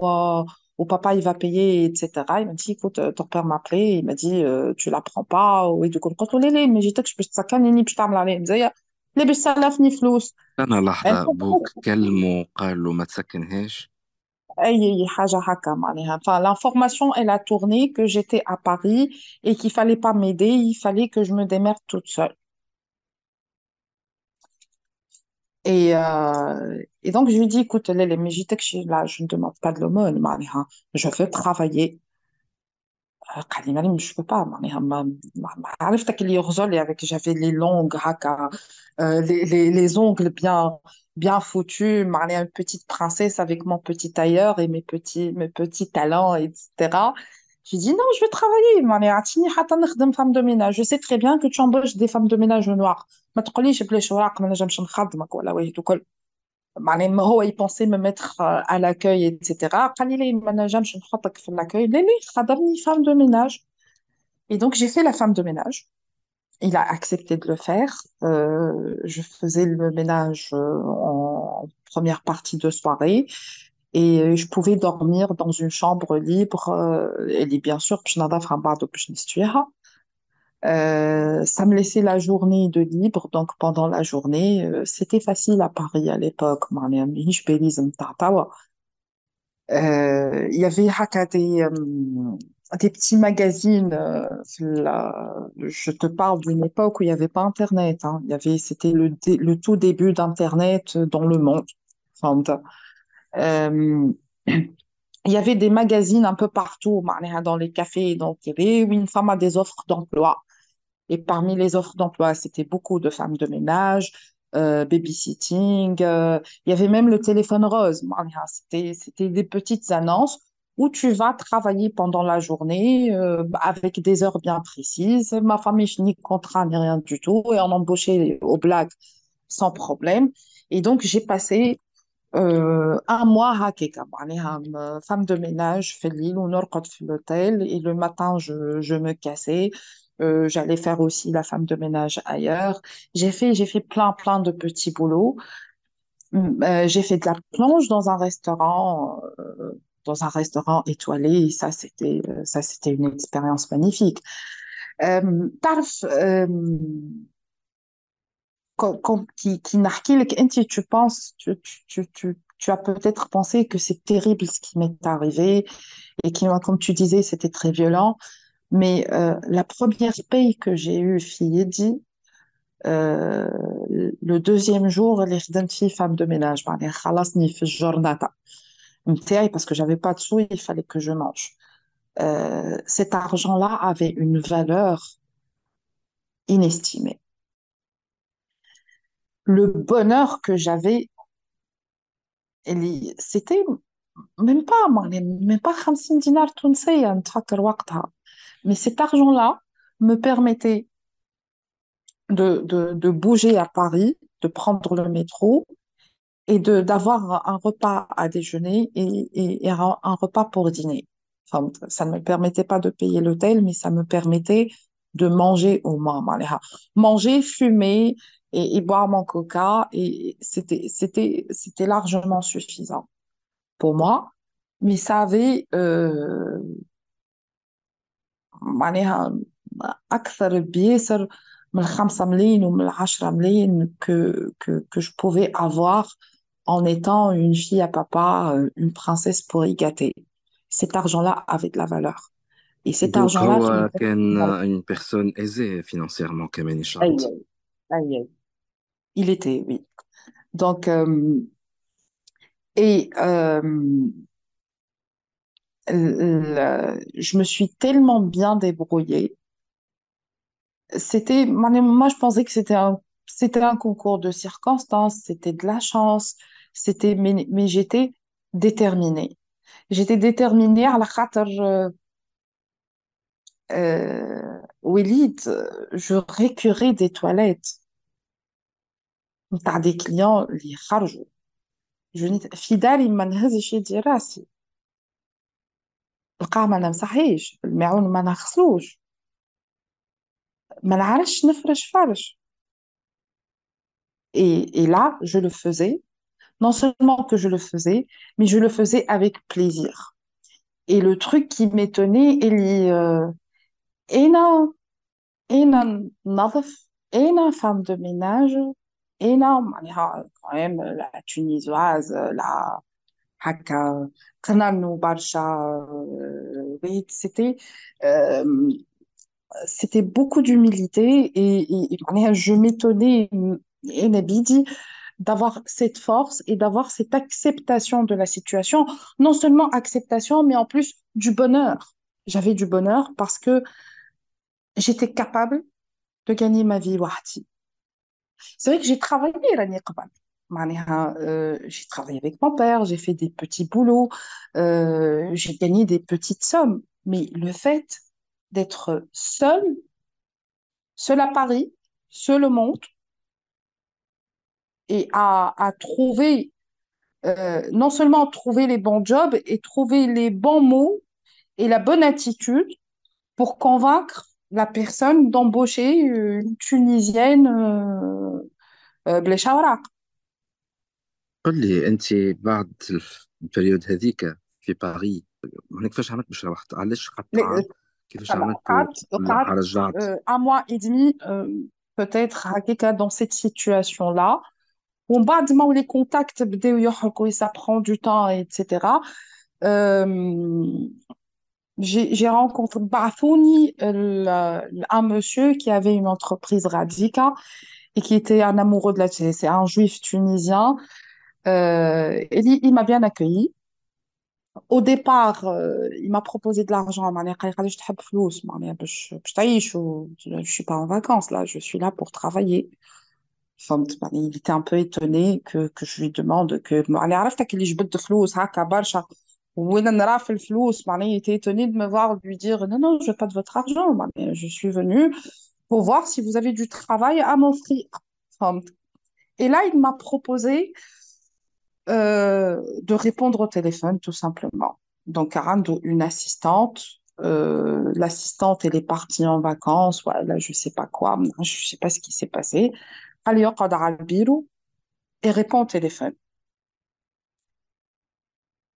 ou papa il va payer etc il m'a dit écoute ton père m'a appelé il m'a dit euh, tu la prends pas و du coup قلت له ليه ليه ما جيتكش باش تسكنني باش تعمل عليه مزيا ليه باش تسلفني فلوس أنا لحظة بوك كلمه قال له ما تسكنهاش اي اي حاجه هكا معناها enfin l'information elle a tourné que j'étais à Paris et qu'il fallait pas m'aider il fallait que je me démerde toute seule Et, euh, et donc, je lui dis, écoute, Lélé, mais j'étais que je suis là, je ne demande pas de l'aumône, معناها. je veux travailler. Euh, قال لي مريم je peux pas معناها ما ما- ما عرفتك اللي يغزل avec j'avais les longues هكا euh, les, les, les ongles bien bien foutue, mariée à une petite princesse avec mon petit tailleur et mes petits, mes petits talents, etc. j'ai dit non, je veux travailler. femme de ménage. Je sais très bien que tu embauches des femmes de ménage noires. Ma je il pensait me mettre euh, à l'accueil, etc. Khalilé, j'aime chan khad, fait l'accueil. Femme de ménage. Et donc, j'ai fait la femme de ménage. Il a accepté de le faire. Euh, je faisais le ménage euh, en première partie de soirée et euh, je pouvais dormir dans une chambre libre euh, et bien sûr je euh, ça me laissait la journée de libre, donc pendant la journée, euh, c'était facile à Paris à l'époque. Euh, il y avait des, des petits magazines. Je te parle d'une époque où il n'y avait pas Internet. Hein. Y avait, c'était le, le, tout début d'Internet dans le monde. Euh, il y avait des magazines un peu partout, hein, dans les cafés. Donc, il y avait une femme à des offres d'emploi. Et parmi les offres d'emploi, c'était beaucoup de femmes de ménage, euh, babysitting. Euh, il y avait même le téléphone rose. Hein. C'était, des petites annonces où tu vas travailler pendant la journée euh, avec des heures bien précises. Ma famille finit contrat ni rien du tout et on embauchait au blague sans problème. Et donc, j'ai passé euh, un mois hein, femme de ménage fait l'île on orcote l'hôtel et le matin je, je me cassais. Euh, j'allais faire aussi la femme de ménage ailleurs. J'ai fait j'ai fait plein plein de petits boulots. Hum, euh, j'ai fait de la plonge dans un restaurant euh, dans un restaurant étoilé et ça c'était euh, ça c'était une expérience magnifique. Euh, Tarf qui, qui et hein, tu penses, tu, tu, tu, tu as peut-être pensé que c'est terrible ce qui m'est arrivé et qui, comme tu disais, c'était très violent. Mais euh, la première paye que j'ai eue, fille dit, euh, le deuxième jour, les fille femme de ménage, bah, parce que j'avais pas de sous, il fallait que je mange. Euh, cet argent-là avait une valeur inestimée le bonheur que j'avais اللي c'était même pas معناها même pas 50 دينار تونسية نتفكر وقتها mais cet argent-là me permettait de, de, de bouger à Paris, de prendre le métro et de d'avoir un repas à déjeuner et, et, et un, un repas pour dîner. Enfin, ça ne me permettait pas de payer l'hôtel, mais ça me permettait de manger au moins. معناها. Manger, fumer et, et boire mon coca, et c'était, c'était, c'était largement suffisant pour moi. Mais ça avait euh, معناها أكثر بياسر من الخمسة ملايين ومن العشرة ملايين que, que, que je pouvais avoir en étant une fille à papa, euh, une princesse pour y gâter. Cet argent-là avait de la valeur. Et cet Donc, argent-là, هو figure-toi, كان une personne aisée financièrement كمان il était, oui. Donc, euh, et euh, je me suis tellement bien débrouillée C'était, moi, je pensais que c'était un, concours de circonstances, c'était de la chance, c'était, mais, j'étais déterminée. J'étais déterminée à la khater, euh, je récurais des toilettes. T'as des clients, les kharjou. Je dis, fidèle, il m'a dit, يدي راسي. القاع ما نمسحيش، الماعون ما نغسلوش، ما نعرفش نفرش فرش. Et, et là, je le faisais. Non seulement que je le faisais, mais je le faisais avec plaisir. Et le truc qui m'étonnait, il y euh, Ena, Ena Nadef, Ena femme de ménage, Ena, معناها quand même la tunisoise, la haka, كنا برشا, euh, oui, c'était euh, c'était beaucoup d'humilité et, et, et معناها je m'étonnais, Ena Bidi, d'avoir cette force et d'avoir cette acceptation de la situation. Non seulement acceptation, mais en plus du bonheur. J'avais du bonheur parce que j'étais capable de gagner ma vie wahdi. C'est vrai que j'ai travaillé l'année euh, j'ai travaillé avec mon père, j'ai fait des petits boulots, euh, j'ai gagné des petites sommes. Mais le fait d'être seul, seul à Paris, seul au monde, et à, trouver, euh, non seulement trouver les bons jobs, et trouver les bons mots et la bonne attitude pour convaincre la personne d'embaucher une Tunisienne euh, euh, بلا شوارع. قل لي انت بعد الف- البريود هذيك في باريس هنا كيفاش عملت باش روحت علاش قعدت Les- عام كيفاش طبعا عملت قعدت ولا قعدت رجعت euh, un mois et demi euh, peut-être هكاكا dans cette situation-là ومن بعد ما ولي contacts بداو يحرقوا et ça prend du temps etc euh, j'ai rencontré Bafouni, euh, un monsieur qui avait une entreprise Radika et qui était un amoureux de la Tunisie, c'est un juif tunisien. Euh, et il, il m'a bien accueilli. Au départ, euh, il m'a proposé de l'argent. Je ne ben, suis pas en vacances, là, je suis là pour travailler. Il était un peu étonné que, que je lui demande que. Winanraf il était étonné de me voir lui dire Non, non, je veux pas de votre argent. Je suis venu pour voir si vous avez du travail à m'offrir. Et là, il m'a proposé euh, de répondre au téléphone, tout simplement. Donc, Arando, une assistante, euh, l'assistante, elle est partie en vacances, voilà, je ne sais pas quoi, je ne sais pas ce qui s'est passé. Aliokad et répond au téléphone.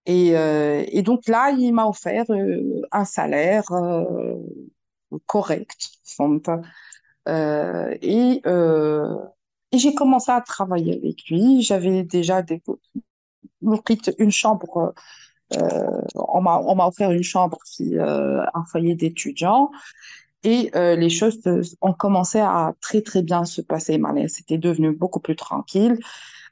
Euh, et, donc là, il m'a offert euh, un salaire euh, correct, et, et j'ai commencé à travailler avec lui. J'avais déjà une chambre. on m'a offert une chambre, qui, un foyer d'étudiants. Et les choses ont commencé à très, très bien se passer. C'était devenu beaucoup plus tranquille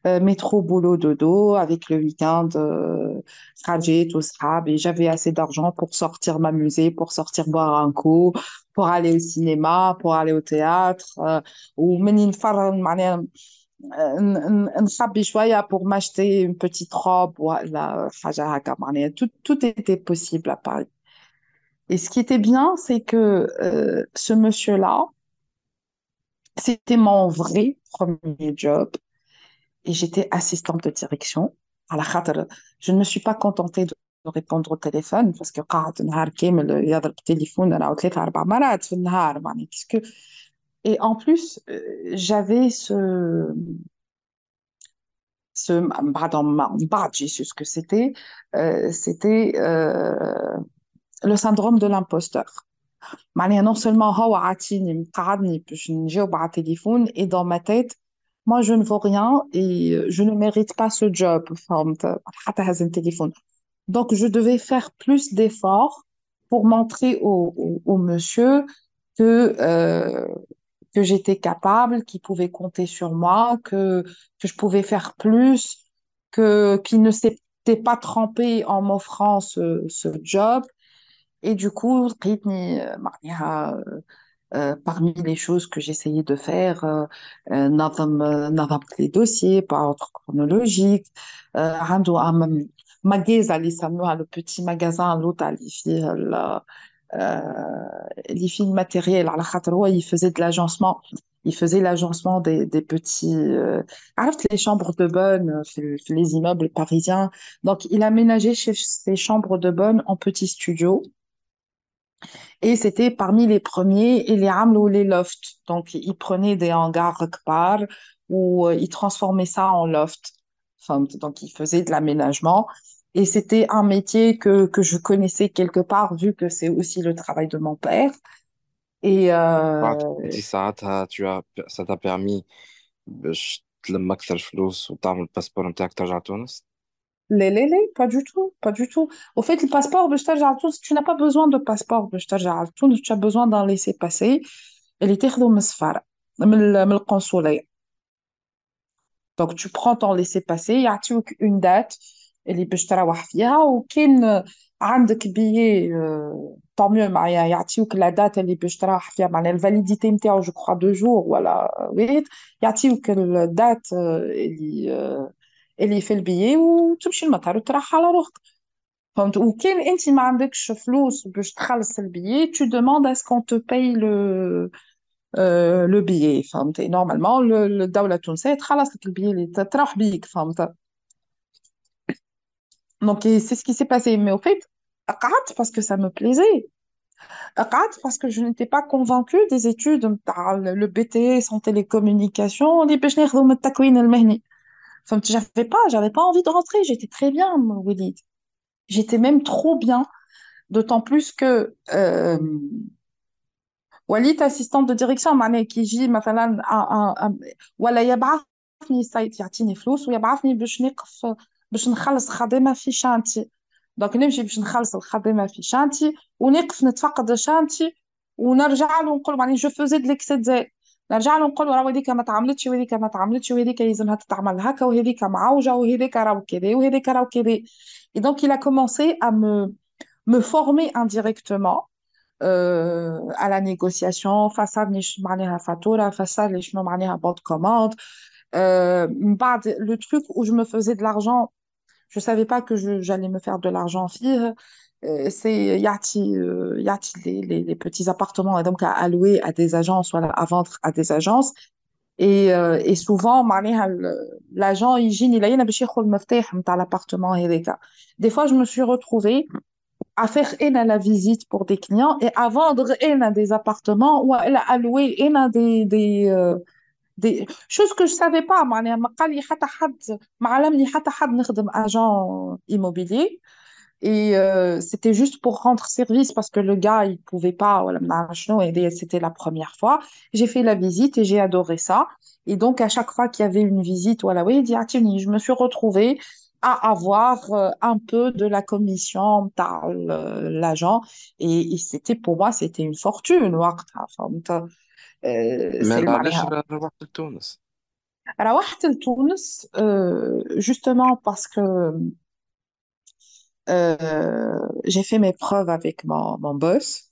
Euh, métro, boulot, dodo, avec le week-end, euh, trajet, tout ça. Et j'avais assez d'argent pour sortir m'amuser, pour sortir boire un coup, pour aller au cinéma, pour aller au théâtre. Euh, ou منين نفرغ معناها ن- ن- نخبي شوية pour m'acheter une petite robe ولا حاجة هكا معناها tout, tout était possible à Paris. Et ce qui était bien, c'est que euh, ce monsieur-là, c'était mon vrai premier job et j'étais assistante de direction. على خاطر je ne me suis pas contentée de répondre au téléphone parce que قاعد نهار كامل يضرب التليفون أنا ثلاثة أربع مرات في النهار معناها puisque et en plus euh, j'avais ce ce, pardon, بعد j'ai su ce que c'était, euh, c'était euh, le syndrome de l'imposteur. معناها non seulement هو عاطيني مقعدني باش نجاوب على التليفون et dans ma tête moi, je ne vaux rien et euh, je ne mérite pas ce job. Donc, je devais faire plus d'efforts pour montrer au, monsieur que, euh, que j'étais capable, qu'il pouvait compter sur moi, que, que je pouvais faire plus, que, qu'il ne s'était pas trempé en m'offrant ce, ce job. Et du coup, euh, euh, parmi les choses que j'essayais de faire, euh, euh les euh, dossiers par ordre chronologique, magasin le petit magasin l'autre les films matériels à la il faisait de l'agencement il faisait l'agencement des, petits euh, ah, les chambres de bonne les immeubles parisiens. Donc il aménageait ses chambres de bonne en petits studios. Et c'était parmi les premiers, et les ou les lofts. Donc, ils prenaient des hangars kbar ou euh, ils transformaient ça en loft. Enfin, donc, ils faisaient de l'aménagement. Et c'était un métier que, que je connaissais quelque part, vu que c'est aussi le travail de mon père. Et euh, ah, ça, ça t'a permis euh, de le maxer flous ou le passeport en Tunis les, les, les, pas du tout, pas du tout. Au fait, le passeport de stage à Tunis, tu n'as pas besoin de passeport de stage à Tunis, tu as besoin d'un laissez-passer. Elle était من السفارة من ال- من القنصلية. Donc, tu prends ton laissez-passer, il y a une date, اللي باش تروح فيها وكان عندك بيي طون ميو معايا يعطيوك لا دات اللي باش تروح فيها معناها الفاليديتي نتاعو جو كخوا دو جور ولا ويت يعطيوك الدات اللي اللي في البيي وتمشي المطار وتروح على روحك فهمت وكان انت ما عندكش فلوس باش تخلص البيي tu demandes à ce qu'on te paye le euh, le billet فهمت نورمالمون الدولة التونسية تخلص لك البيي اللي تروح بيك فهمت Donc, et c'est ce qui s'est passé. Mais au fait, قعدت parce que ça me plaisait. قعدت parce que je n'étais pas convaincue des études نتاع le BTS en télécommunication اللي باش ناخذوا من التكوين المهني. فهمت j'avais pas j'avais pas envie de rentrer, j'étais très bien Walid. J'étais même trop bien, d'autant plus que euh, وليت assistante de direction معناها كي يجي مثلا un- un- un- ولا يبعثني سايت يعطيني فلوس ويبعثني باش نقف باش نخلص خدمة في شانتي دونك نمشي باش نخلص الخدمة في شانتي ونقف نتفقد الشانتي ونرجع له ونقول معني جو فوزي دو ليكسيت نرجع له نقول راه هذيك ما تعملتش وهذيك ما تعملتش وهذيك يلزمها تتعمل هكا وهذيك معوجة وهذيك راهو كذا وهذيك راهو كذا Et donc, il a commencé à me, me former indirectement euh, à la négociation, face à معناها فاتورة, face à شنو معناها bonne commande. Euh, من بعد, le truc où je me faisais de l'argent, je savais pas que je- j'allais me faire de l'argent fille. Euh, c'est Yati, euh, Yati les, les, les petits appartements et donc à, à louer à des agences, voilà, à vendre à des agences. Et, euh, et souvent, معناها ال- l'agent يجيني لينا باش ياخذ المفتاح نتاع l'appartement هذاك. Des fois, je me suis retrouvée à faire une la visite pour des clients et à vendre une des appartements ou à à louer une des, des, euh, des choses que je savais pas معناها ما قال لي حتى حد ما علمني حتى حد نخدم agent immobilier et euh, c'était juste pour rendre service parce que le gars, il ne pouvait pas, et c'était la première fois. J'ai fait la visite et j'ai adoré ça. Et donc, à chaque fois qu'il y avait une visite, voilà, oui, ah, je me suis retrouvée à avoir euh, un peu de la commission par euh, l'agent. Et, c'était pour moi, c'était une fortune. Alors, Tunis, justement, parce que j'ai fait mes preuves avec mon, mon boss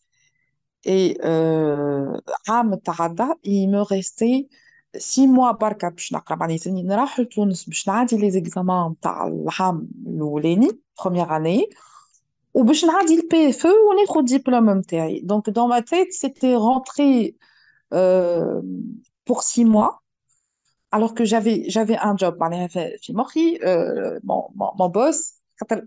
et euh, عام تعدى il me restait six mois بركة باش نقرا معني سنين نروح لتونس باش نعدي لي زيكزامان نتاع العام الأولاني première année وباش نعدي البي اف او وناخد الدبلوم نتاعي دونك dans ma tête c'était rentrer euh, pour six mois alors que j'avais j'avais un job معناها في في مخي euh, mon, mon, mon boss خاطر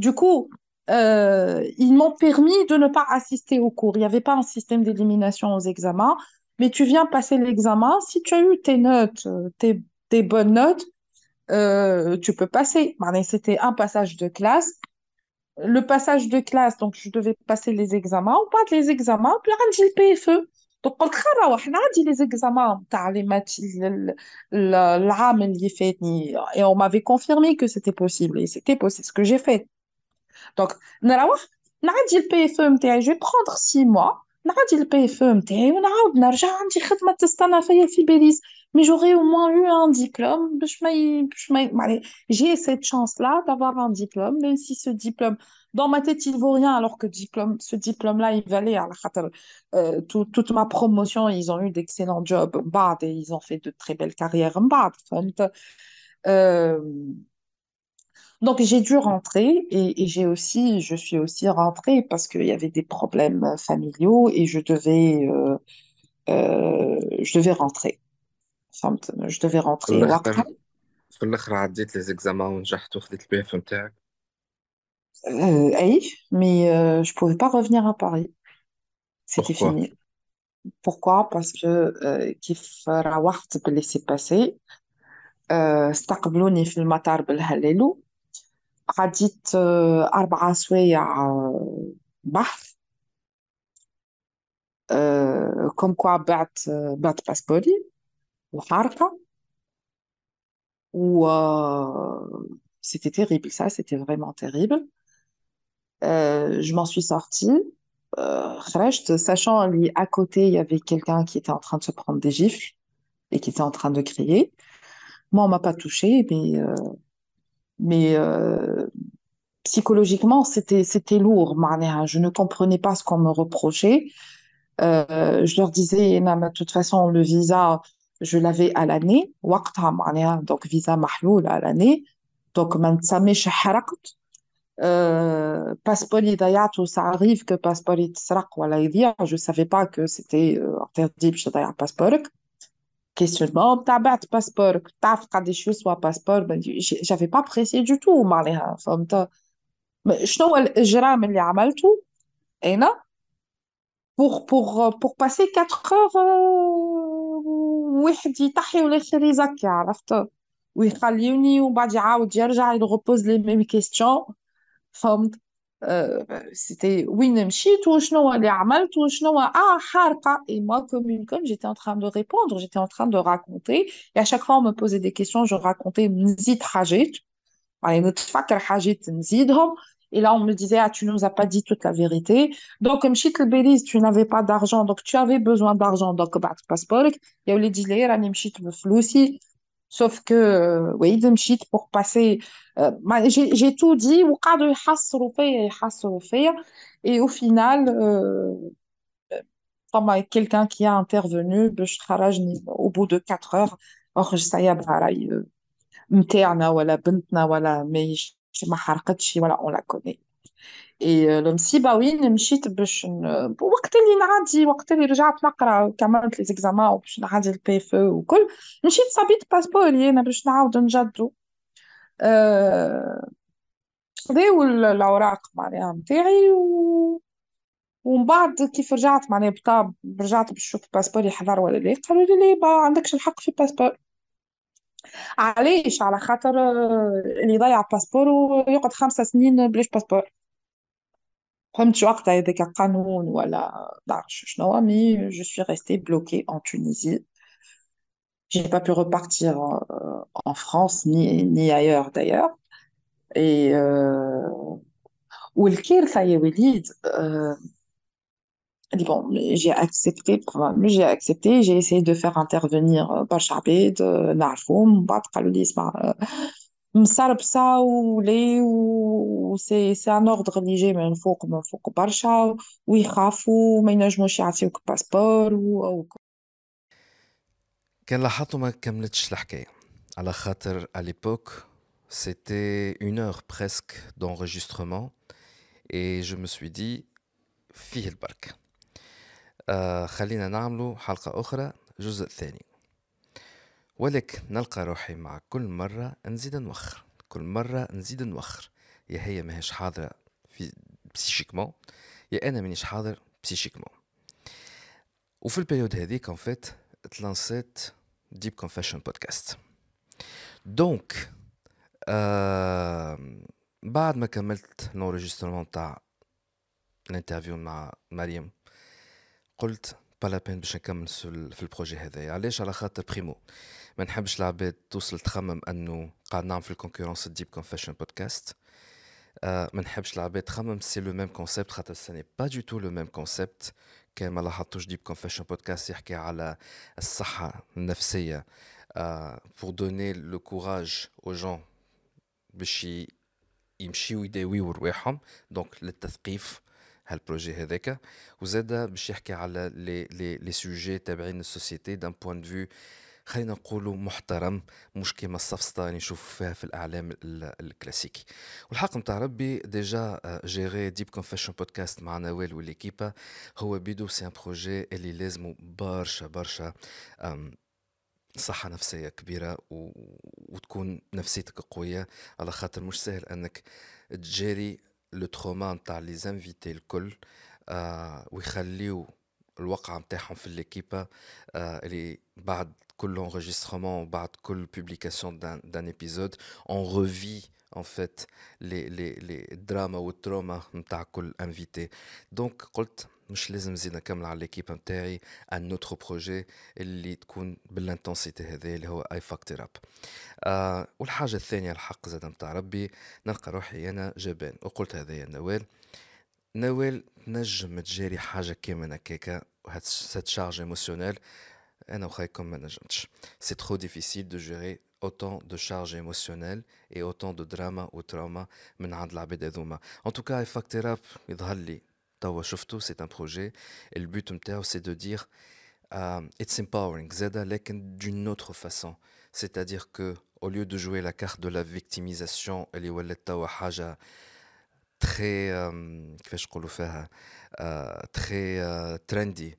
Du coup, euh, ils m'ont permis de ne pas assister au cours. Il n'y avait pas un système d'élimination aux examens, mais tu viens passer l'examen. Si tu as eu tes notes, euh, tes, bonnes notes, euh, tu peux passer. C'était un passage de classe. Le passage de classe, donc je devais passer les examens, ou pas les examens, puis dit le PFE. Donc, les examens, les matchs, et on m'avait confirmé que c'était possible, et c'était possible, ce que j'ai fait. Donc نروح نعدي ال PFE نتاعي je vais prendre six mois نعدي ال PFE نتاعي ونعاود نرجع عندي خدمة تستنى فيا في باريس mais j'aurais au moins eu un diplôme باش ما ي... باش ما ي... معني j'ai cette chance-là d'avoir un diplôme même si ce diplôme dans ma tête il vaut rien alors que diplôme ce diplôme-là il valait على خاطر euh, tout- toute ma promotion ils ont eu d'excellents jobs من بعد et ils ont fait de très belles carrières من بعد فهمت euh, donc j'ai dû rentrer et, et j'ai aussi, je suis aussi rentrée parce qu'il y avait des problèmes familiaux et je devais, euh, euh, je devais rentrer. Enfin, je devais في rentrer وقتها. الاخر في الاخر عديت لي زيكزامان ونجحت وخديت البي اف نتاعك Euh, hey, mais euh, je pouvais pas revenir à Paris. C'était بوركوا fini. Pourquoi? Parce que euh, كيف روحت باللي s'est passé euh, استقبلوني في المطار بالهلالو عديت آه، أربعة سوايع آه، بحث آه، كوم كوا بعت آه، بعت باسبوري وحارقة و euh, c'était terrible ça c'était vraiment terrible Euh, je m'en suis sortie euh, خرجت sachant qu'à côté il y avait quelqu'un qui était en train de se prendre des gifles et qui était en train de crier moi on m'a pas touchée mais euh, mais euh, psychologiquement, c'était, c'était lourd. Je ne comprenais pas ce qu'on me reprochait. Euh, je leur disais, de toute façon, le visa, je l'avais à l'année. Donc, visa mahloul à l'année. Donc, euh, passeport ça arrive que passeport je ne savais pas que c'était euh, interdit de passeport باش تضيع باسبورك questionnement تابعت باسبورك تعرف قداش يسوى باسبور j'avais pas pressé du tout معناها فهمت شنو هو الإجرام اللي عملته أنا pour, pour, pour passer 4 heures واحد يطحي والاخر يزكي عرفت ويخليوني ومن بعد يعاود يرجع يغوبوز لي ميم كيستيون فهمت euh, c'était ah, et moi comme une conne j'étais en train de répondre j'étais en train de raconter. Et à chaque fois on me posait des questions je racontais et là on me disait ah tu nous as pas dit toute la vérité. Donc tu n'avais pas d'argent donc tu avais besoin d'argent. Donc bah, passeport il y a eu les sauf que euh, oui pour passer Euh, j'ai tout dit, et au final, euh, euh quelqu'un qui a intervenu, au bout de 4 heures, or, ça y est, متاعنا ولا بنتنا ولا ما ما حرقتش ولا اون لا كوني اي المصيبه وين مشيت باش ن... وقت اللي نعدي وقت اللي رجعت نقرا كملت لي زيكزامان وباش نعدي البي اف وكل مشيت صبيت باسبوري انا باش نعاود نجدو أه... خذاو الأوراق معناها نتاعي و... ومن بعد كيف رجعت معناها بطاب رجعت باش نشوف باسبوري حضر ولا لا؟ قالوا لي لا ما عندكش الحق في باسبور علاش؟ على خاطر آه، اللي يضيع باسبور ويقعد خمسة سنين بلاش باسبور. فهمت شو وقتها؟ هذاك قانون ولا نعرفش شنو؟ مي جو سوي ريستي بلوكي ان تونيزي j'ai pas pu repartir euh, en France ni, ni ailleurs d'ailleurs et euh, والكارثة يا وليد euh, Bon, j'ai accepté, j'ai accepté, j'ai essayé de faire intervenir برشا عباد نعرفهم من بعد قالوا لي اسمع مسربسة ولي وسي سي ان اوردر اللي جاي من فوق من فوق برشا ويخافوا ما ينجموش يعطيوك باسبور و... كان لاحظتوا ما كملتش الحكاية. على خاطر à l'époque c'était une heure presque d'enregistrement et je me suis dit فيه البركة. آه خلينا نعملوا حلقة أخرى جزء ثاني. ولكن نلقى روحي مع كل مرة نزيد نوخر. كل مرة نزيد نوخر. يا هي ماهيش حاضرة في بسيشيكمون يا أنا مانيش حاضر بسيشيكمون وفي البريود هذيك ان فيت تلانسيت ديب كونفيشن بودكاست دونك آه بعد ما كملت لونجسترمون تاع الانترفيو مع مريم قلت با بين باش نكمل في البروجي هذايا علاش على خاطر بريمو ما نحبش العباد توصل تخمم انه قاعد نعمل في الكونكورونس ديب كونفيشن بودكاست ما نحبش العباد تخمم سي لو ميم كونسيبت خاطر سي با دو تو لو ميم كونسيبت كان ما لاحظتوش ديب كونفيشن بودكاست يحكي على الصحة النفسية بور دوني لو كوراج او جون باش يمشيو يداويو رواحهم دونك للتثقيف هالبروجي هذاك وزادا باش يحكي على لي لي لي سوجي تابعين السوسيتي دان بوان فيو خلينا نقولوا محترم مش كيما السفسطه اللي نشوف فيها في الأعلام الكلاسيكي والحق نتاع ربي ديجا جيري ديب كونفيشن بودكاست مع نوال وليكيبا هو بيدو سي ان بروجي اللي لازمه برشا برشا صحة نفسية كبيرة و... وتكون نفسيتك قوية. على خاطر مش سهل أنك تجاري لو تروما نتاع لي زانفيتي الكل آه ويخليو الوقعة نتاعهم في ليكيبا اللي بعد كل enregistrement بعد كل d'un, d'un épisode on revit en fait les, les, les dramas ou traumas نتاع كل invité. Donc قلت مش لازم نزيد نكمل على ليكيب نتاعي ان اوتر بروجي اللي تكون بالانتنسيتي هذه اللي هو اي فاكتور اب آه والحاجة الثانية الحق زاد نتاع ربي نلقى روحي أنا جبان. وقلت هذا يا نوال. نوال نجم تجاري حاجة كامل هكاكا سيت شارج ايموسيونيل انا وخايكم ما نجمتش سي ترو ديفيسيل دو جيري autant de charges émotionnelles et autant de drama ou trauma من عند العباد هذوما en tout cas فاكتور اب يظهر لي توا شفتو c'est un projet et le but نتاعو c'est de dire uh, it's empowering زادا لكن d'une autre façon c'est-à-dire que au lieu de jouer la carte de la victimisation اللي ولات توا حاجه تخي كيفاش نقولوا فيها آه، تخي آه، ترندي.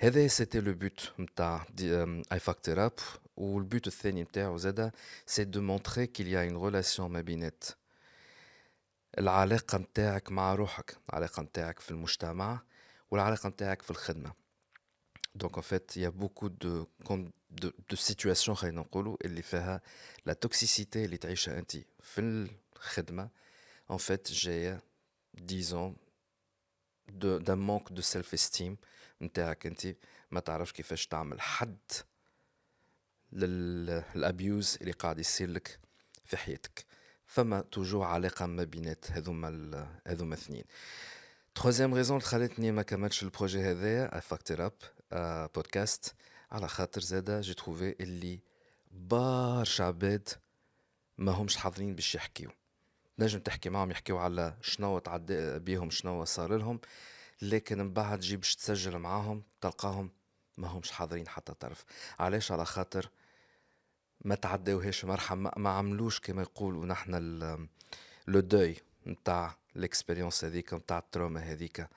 هذا c'était le but نتاع اي فاكتور اب والبوت الثاني نتاعو زادا سي دو مونتري كيل يا اون ريلاسيون ما بينات العلاقة نتاعك مع روحك العلاقة نتاعك في المجتمع والعلاقة نتاعك في الخدمة دونك ان فيت يا بوكو دو دو دو سيتوياسيون خلينا نقولوا اللي فيها لا توكسيسيتي اللي تعيشها انت في الخدمة ان فيت جاية ديزون d'un manque de self esteem نتاعك انت ما تعرفش كيفاش تعمل حد للأبيوز اللي قاعد يصير لك في حياتك. فما توجو علاقة ما بينات هذوما هذوما اثنين. تخوزيام ريزون اللي خلتني ما كملتش البروجي هذايا فاكتور اب بودكاست على خاطر زادا جي تروفي اللي برشا عباد ما همش حاضرين باش يحكيو. نجم تحكي معهم يحكيو على شنو تعدى بيهم شنو صار لهم. لكن من بعد تجي باش تسجل معاهم تلقاهم ما همش حاضرين حتى طرف. علاش؟ على خاطر ما تعداوهاش مرحبا ما عملوش كما يقولوا نحن لو دوي نتاع ليكسبيريونس هذيك نتاع التروما هذيك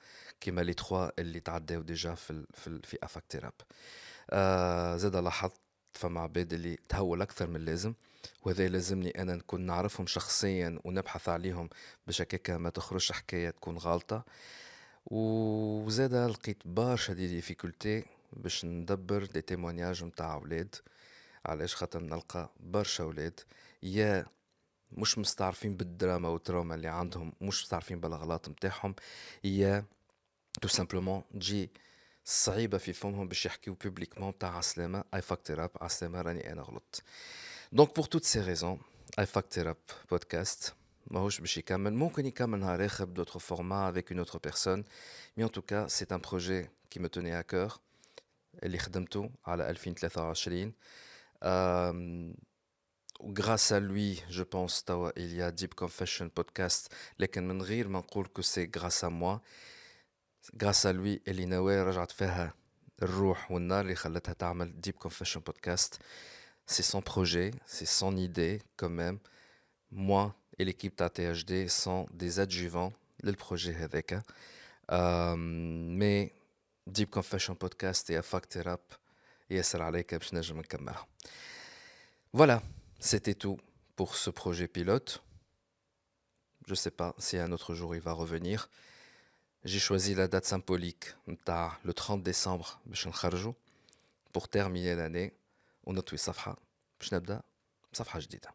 كيما لي تخوا اللي تعداو ديجا في في في أفاك تيراب. آه زاد لاحظت فما عباد اللي تهول أكثر من اللازم وهذا لازمني أنا نكون نعرفهم شخصيا ونبحث عليهم باش ما تخرجش حكاية تكون غالطه وزاد لقيت برشا دي ديفيكولتي باش ندبر دي تيمونياج نتاع ولاد. علاش؟ خاطر نلقى برشا ولاد. يا مش مستعرفين بالدراما والتروما اللي عندهم مش مستعرفين بالغلط نتاعهم يا تو سامبلومون تجي صعيبة في فمهم باش يحكيو بوبليكمون تاع عسلامة اي فاكتور اب عسلامة راني أنا غلطت. دونك بور توت سي ريزون اي فاكتور اب بودكاست ماهوش باش يكمل ممكن يكمل نهار اخر بدوتر فورما افيك اون اوتر بيرسون مي ان توكا سي ان بروجي كي مو توني ا كور اللي خدمته على 2023 grâce à lui, je pense, il y a Deep Confession podcast, لكن من غير ما نقول que c'est grâce à moi. Grâce à lui, اللي نوى رجعت فيها الروح والنار اللي خلتها تعمل Deep Confession podcast. C'est son projet, c'est son idée quand même. Moi et l'équipe THD sont des adjuvants projet هذاك. Euh, mais Deep Confession podcast et Afak Therapy ياسر عليك باش نجم نكملها. Voilà. C'était tout pour ce projet pilote. Je ne sais pas si un autre jour il va revenir. J'ai choisi la date symbolique, le 30 décembre, pour terminer l'année. ونطوي صفحة باش نبدا صفحة جديدة